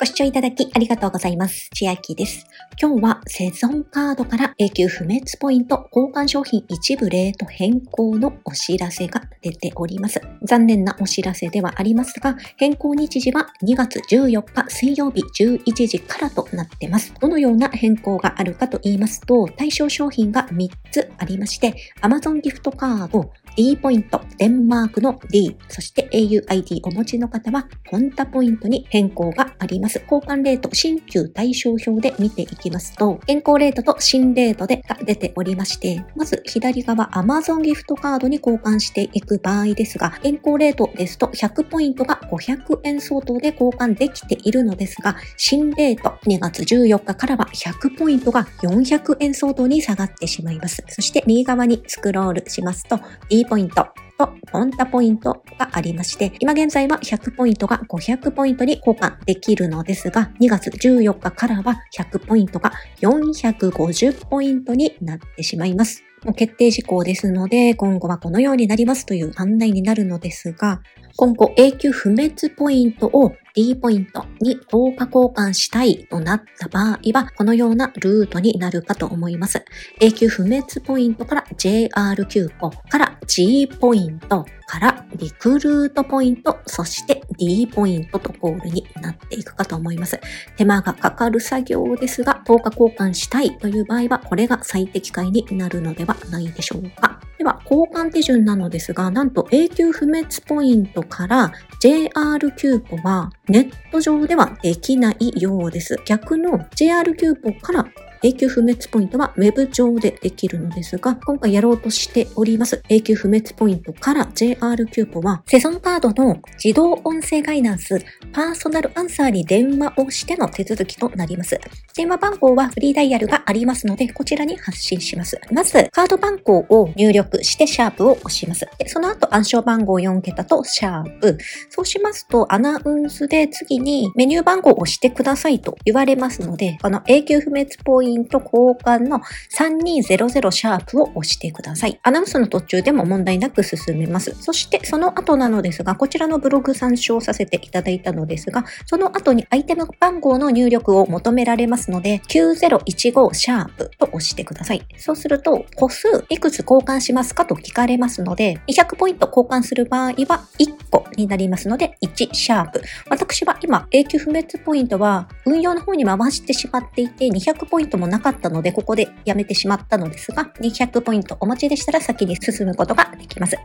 ご視聴いただきありがとうございます。千秋です。今日はセゾンカードから永久不滅ポイント交換商品一部レート変更のお知らせが出ております。残念なお知らせではありますが、変更日時は2月14日水曜日11時からとなってます。どのような変更があるかと言いますと、対象商品が3つありまして、Amazon ギフトカード、D ポイント、デンマークの D、そして auID お持ちの方は、ポンタポイントに変更があります。交換レート、新旧対象表で見ていきますと、変更レートと新レートでが出ておりまして、まず左側 Amazon ギフトカードに交換していく場合ですが、変更レートですと100ポイントが500円相当で交換できているのですが、新レート2月14日からは100ポイントが400円相当に下がってしまいます。そして右側にスクロールしますと、D ポイント、とポンタポイントがありまして、今現在は100ポイントが500ポイントに交換できるのですが、2月14日からは100ポイントが450ポイントになってしまいます。もう決定事項ですので、今後はこのようになりますという案内になるのですが、今後永久不滅ポイントを D ポイントに等価交換したいとなった場合は、このようなルートになるかと思います。永久不滅ポイントから JR キューポから G ポイントからリクルートポイント、そして D ポイントとゴールになっていくかと思います。手間がかかる作業ですが、等価交換したいという場合は、これが最適解になるのではないでしょうか。では、交換手順なのですが、なんと永久不滅ポイントから JR キューポはネット上ではできないようです。逆の JR キューポから永久不滅ポイントは Web 上でできるのですが、今回やろうとしております永久不滅ポイントから JR キューポは、セゾンカードの自動音声ガイダンス、パーソナルアンサーに電話をしての手続きとなります。電話番号はフリーダイヤルがありますので、こちらに発信します。まず、カード番号を入力してシャープを押します。でその後、暗証番号4桁とシャープ。そうしますと、アナウンスで次にメニュー番号を押してくださいと言われますので、この永久不滅ポイントイント交換の3200シャープを押してください。アナウンスの途中でも問題なく進めます。そしてその後なのですが、こちらのブログ参照させていただいたのですが、その後にアイテム番号の入力を求められますので、9015シャープと押してください。そうすると、個数いくつ交換しますかと聞かれますので、200ポイント交換する場合は1個になりますので、1シャープ。私は今、永久不滅ポイントは運用の方に回してしまっていて、200ポイントもなかったので、ここでやめてしまったのですが、200ポイントお持ちでしたら先に進むことができます。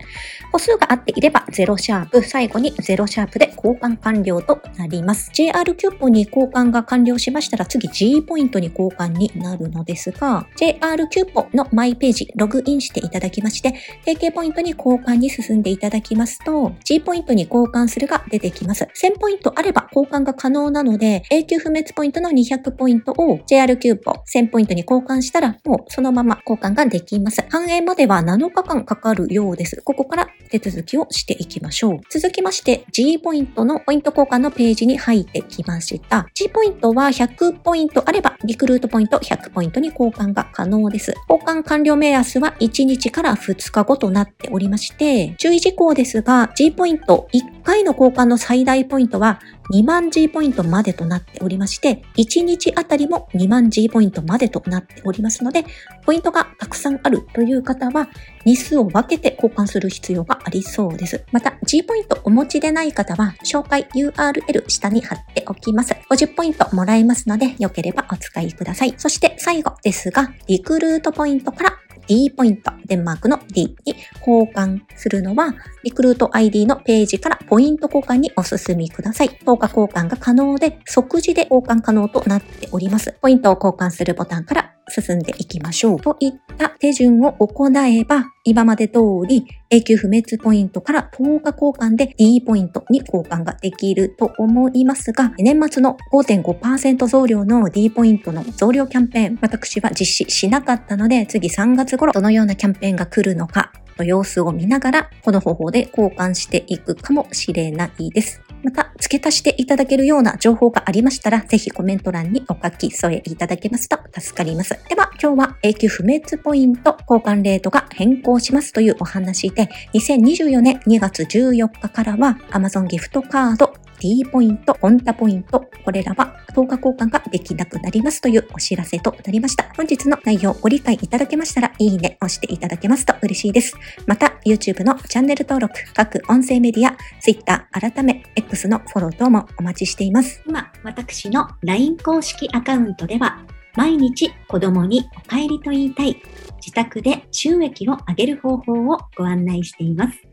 歩数が合っていれば0シャープ、最後に0シャープで交換完了となります。JR キューポンに交換が完了しましたら次 G ポイントに交換になるのですが、JR キューポンのマイページログインしていただきまして、提携ポイントに交換に進んでいただきますと、G ポイントに交換するが出てきます。1000ポイントあれば交換が可能なので、永久不滅ポイントの200ポイントを JR キューポン1000ポイントに交換したら、もうそのまま交換ができます。反映までは7日間かかるようです。ここから手続きをしていきましょう。続きまして、G ポイントのポイント交換のページに入ってきました。G ポイントは100ポイントあれば、リクルートポイント100ポイントに交換が可能です。交換完了目安は1日から2日後となっておりまして、注意事項ですが、G ポイント1回の交換の最大ポイントは2万 G ポイントまでとなっておりまして、1日あたりも2万 G ポイントまでとなっておりますので、ポイントがたくさんあるという方は、日数を分けて交換する必要がありそうです。また、G ポイントお持ちでない方は、紹介 URL 下に貼っておきます。50ポイントもらえますので、よければお使いください。そして最後ですが、リクルートポイントから D ポイント、デンマークの D に交換するのは、リクルート ID のページからポイント交換にお進みください。10日交換が可能で、即時で交換可能となっております。ポイントを交換するボタンから進んでいきましょう。といった手順を行えば、今まで通り永久不滅ポイントから10日交換で D ポイントに交換ができると思いますが、年末の5.5%増量の D ポイントの増量キャンペーン、私は実施しなかったので、次3月頃どのようなキャンペーンが来るのか、様子を見ながら、この方法で交換していくかもしれないです。また、付け足していただけるような情報がありましたら、ぜひコメント欄にお書き添えいただけますと助かります。では、今日は永久不滅ポイント交換レートが変更しますというお話で、2024年2月14日からは Amazon ギフトカード D ポイント、コンタポイント、これらは10日交換ができなくなりますというお知らせとなりました。本日の内容ご理解いただけましたら、いいね押していただけますと嬉しいです。また、YouTube のチャンネル登録、各音声メディア、Twitter、改め X のフォロー等もお待ちしています。今、私の LINE 公式アカウントでは、毎日子供にお帰りと言いたい、自宅で収益を上げる方法をご案内しています。